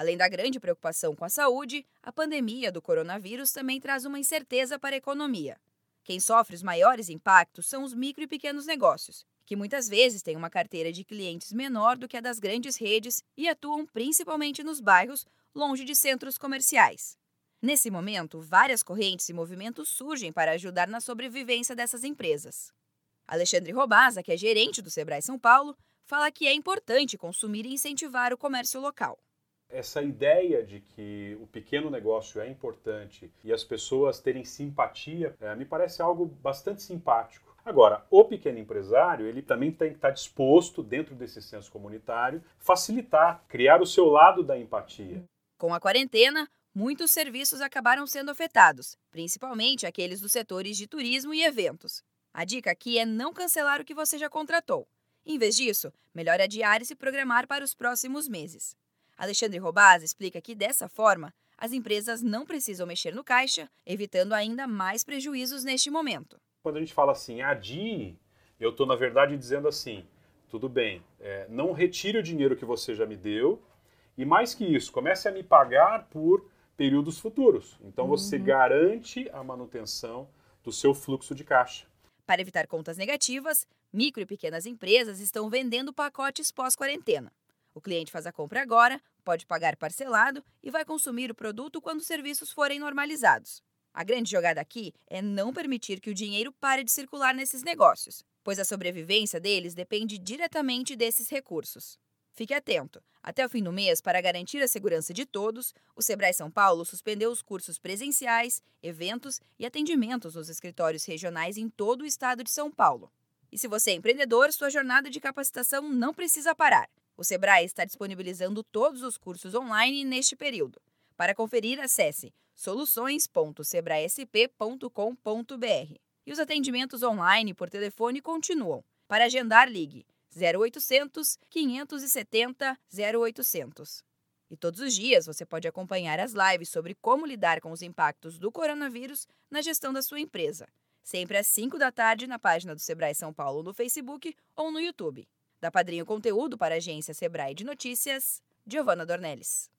Além da grande preocupação com a saúde, a pandemia do coronavírus também traz uma incerteza para a economia. Quem sofre os maiores impactos são os micro e pequenos negócios, que muitas vezes têm uma carteira de clientes menor do que a das grandes redes e atuam principalmente nos bairros, longe de centros comerciais. Nesse momento, várias correntes e movimentos surgem para ajudar na sobrevivência dessas empresas. Alexandre Robaza, que é gerente do Sebrae São Paulo, fala que é importante consumir e incentivar o comércio local. Essa ideia de que o pequeno negócio é importante e as pessoas terem simpatia é, me parece algo bastante simpático. Agora, o pequeno empresário, ele também tem que estar disposto, dentro desse senso comunitário, facilitar, criar o seu lado da empatia. Com a quarentena, muitos serviços acabaram sendo afetados, principalmente aqueles dos setores de turismo e eventos. A dica aqui é não cancelar o que você já contratou. Em vez disso, melhor adiar e se programar para os próximos meses. Alexandre Robaz explica que, dessa forma, as empresas não precisam mexer no caixa, evitando ainda mais prejuízos neste momento. Quando a gente fala assim, adie, eu estou, na verdade, dizendo assim: tudo bem, é, não retire o dinheiro que você já me deu, e mais que isso, comece a me pagar por períodos futuros. Então você uhum. garante a manutenção do seu fluxo de caixa. Para evitar contas negativas, micro e pequenas empresas estão vendendo pacotes pós-quarentena. O cliente faz a compra agora, pode pagar parcelado e vai consumir o produto quando os serviços forem normalizados. A grande jogada aqui é não permitir que o dinheiro pare de circular nesses negócios, pois a sobrevivência deles depende diretamente desses recursos. Fique atento. Até o fim do mês, para garantir a segurança de todos, o Sebrae São Paulo suspendeu os cursos presenciais, eventos e atendimentos nos escritórios regionais em todo o estado de São Paulo. E se você é empreendedor, sua jornada de capacitação não precisa parar. O Sebrae está disponibilizando todos os cursos online neste período. Para conferir, acesse soluções.sebraesp.com.br. E os atendimentos online por telefone continuam. Para agendar, ligue 0800 570 0800. E todos os dias você pode acompanhar as lives sobre como lidar com os impactos do coronavírus na gestão da sua empresa. Sempre às 5 da tarde na página do Sebrae São Paulo no Facebook ou no YouTube. Da Padrinho Conteúdo para a agência Sebrae de Notícias, Giovana Dornelles.